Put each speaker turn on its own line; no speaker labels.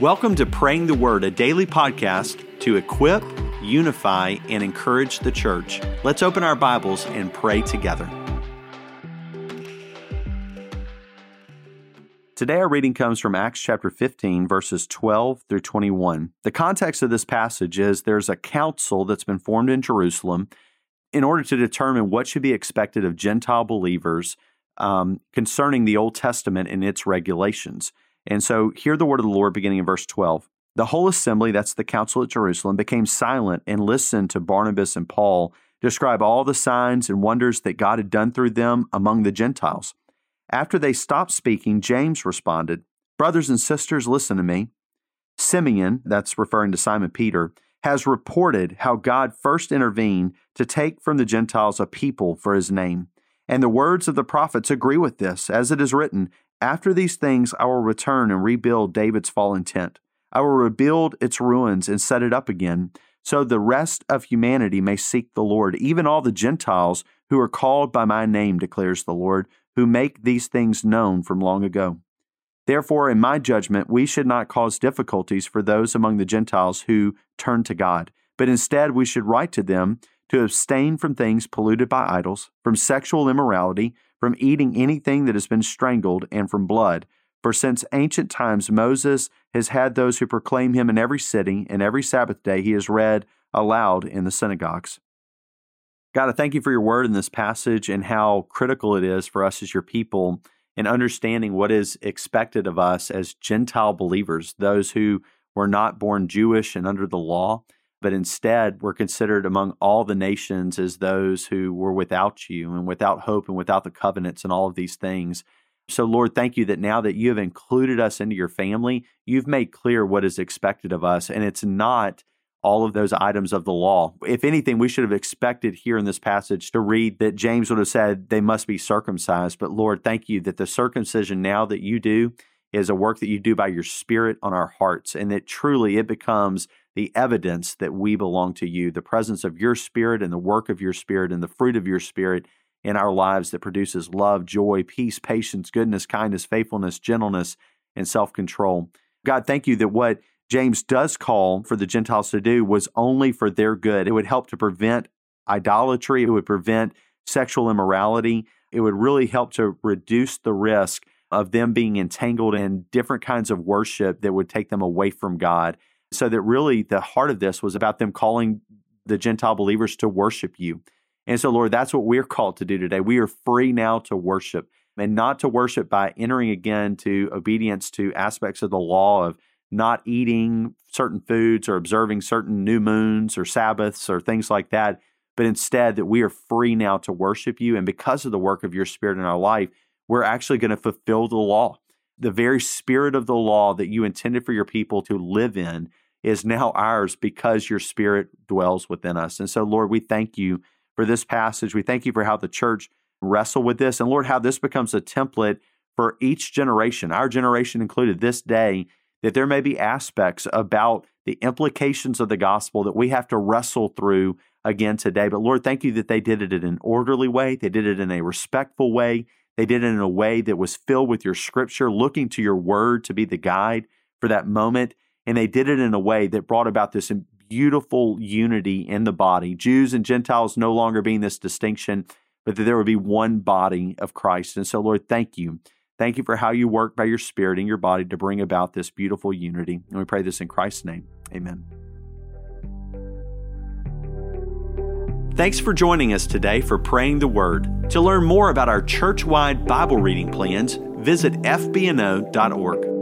Welcome to Praying the Word, a daily podcast to equip, unify, and encourage the church. Let's open our Bibles and pray together. Today, our reading comes from Acts chapter 15, verses 12 through 21. The context of this passage is there's a council that's been formed in Jerusalem in order to determine what should be expected of Gentile believers um, concerning the Old Testament and its regulations. And so, hear the word of the Lord beginning in verse 12. The whole assembly, that's the council at Jerusalem, became silent and listened to Barnabas and Paul describe all the signs and wonders that God had done through them among the Gentiles. After they stopped speaking, James responded, Brothers and sisters, listen to me. Simeon, that's referring to Simon Peter, has reported how God first intervened to take from the Gentiles a people for his name. And the words of the prophets agree with this, as it is written, after these things, I will return and rebuild David's fallen tent. I will rebuild its ruins and set it up again, so the rest of humanity may seek the Lord, even all the Gentiles who are called by my name, declares the Lord, who make these things known from long ago. Therefore, in my judgment, we should not cause difficulties for those among the Gentiles who turn to God, but instead we should write to them to abstain from things polluted by idols, from sexual immorality, from eating anything that has been strangled, and from blood. For since ancient times Moses has had those who proclaim him in every city, and every Sabbath day he is read aloud in the synagogues. God, I thank you for your word in this passage and how critical it is for us as your people in understanding what is expected of us as Gentile believers, those who were not born Jewish and under the law but instead we're considered among all the nations as those who were without you and without hope and without the covenants and all of these things. So, Lord, thank you that now that you have included us into your family, you've made clear what is expected of us. And it's not all of those items of the law. If anything, we should have expected here in this passage to read that James would have said they must be circumcised. But Lord, thank you that the circumcision now that you do is a work that you do by your spirit on our hearts and that truly it becomes the evidence that we belong to you, the presence of your spirit and the work of your spirit and the fruit of your spirit in our lives that produces love, joy, peace, patience, goodness, kindness, faithfulness, gentleness, and self control. God, thank you that what James does call for the Gentiles to do was only for their good. It would help to prevent idolatry, it would prevent sexual immorality, it would really help to reduce the risk of them being entangled in different kinds of worship that would take them away from God. So that really the heart of this was about them calling the Gentile believers to worship you. And so, Lord, that's what we're called to do today. We are free now to worship and not to worship by entering again to obedience to aspects of the law of not eating certain foods or observing certain new moons or Sabbaths or things like that, but instead that we are free now to worship you. And because of the work of your Spirit in our life, we're actually going to fulfill the law. The very spirit of the law that you intended for your people to live in is now ours because your spirit dwells within us. And so, Lord, we thank you for this passage. We thank you for how the church wrestled with this. And Lord, how this becomes a template for each generation, our generation included, this day, that there may be aspects about the implications of the gospel that we have to wrestle through again today. But Lord, thank you that they did it in an orderly way, they did it in a respectful way, they did it in a way that was filled with your scripture, looking to your word to be the guide for that moment. And they did it in a way that brought about this beautiful unity in the body, Jews and Gentiles no longer being this distinction, but that there would be one body of Christ. And so, Lord, thank you. Thank you for how you work by your spirit in your body to bring about this beautiful unity. And we pray this in Christ's name. Amen. Thanks for joining us today for Praying the Word. To learn more about our church wide Bible reading plans, visit fbno.org.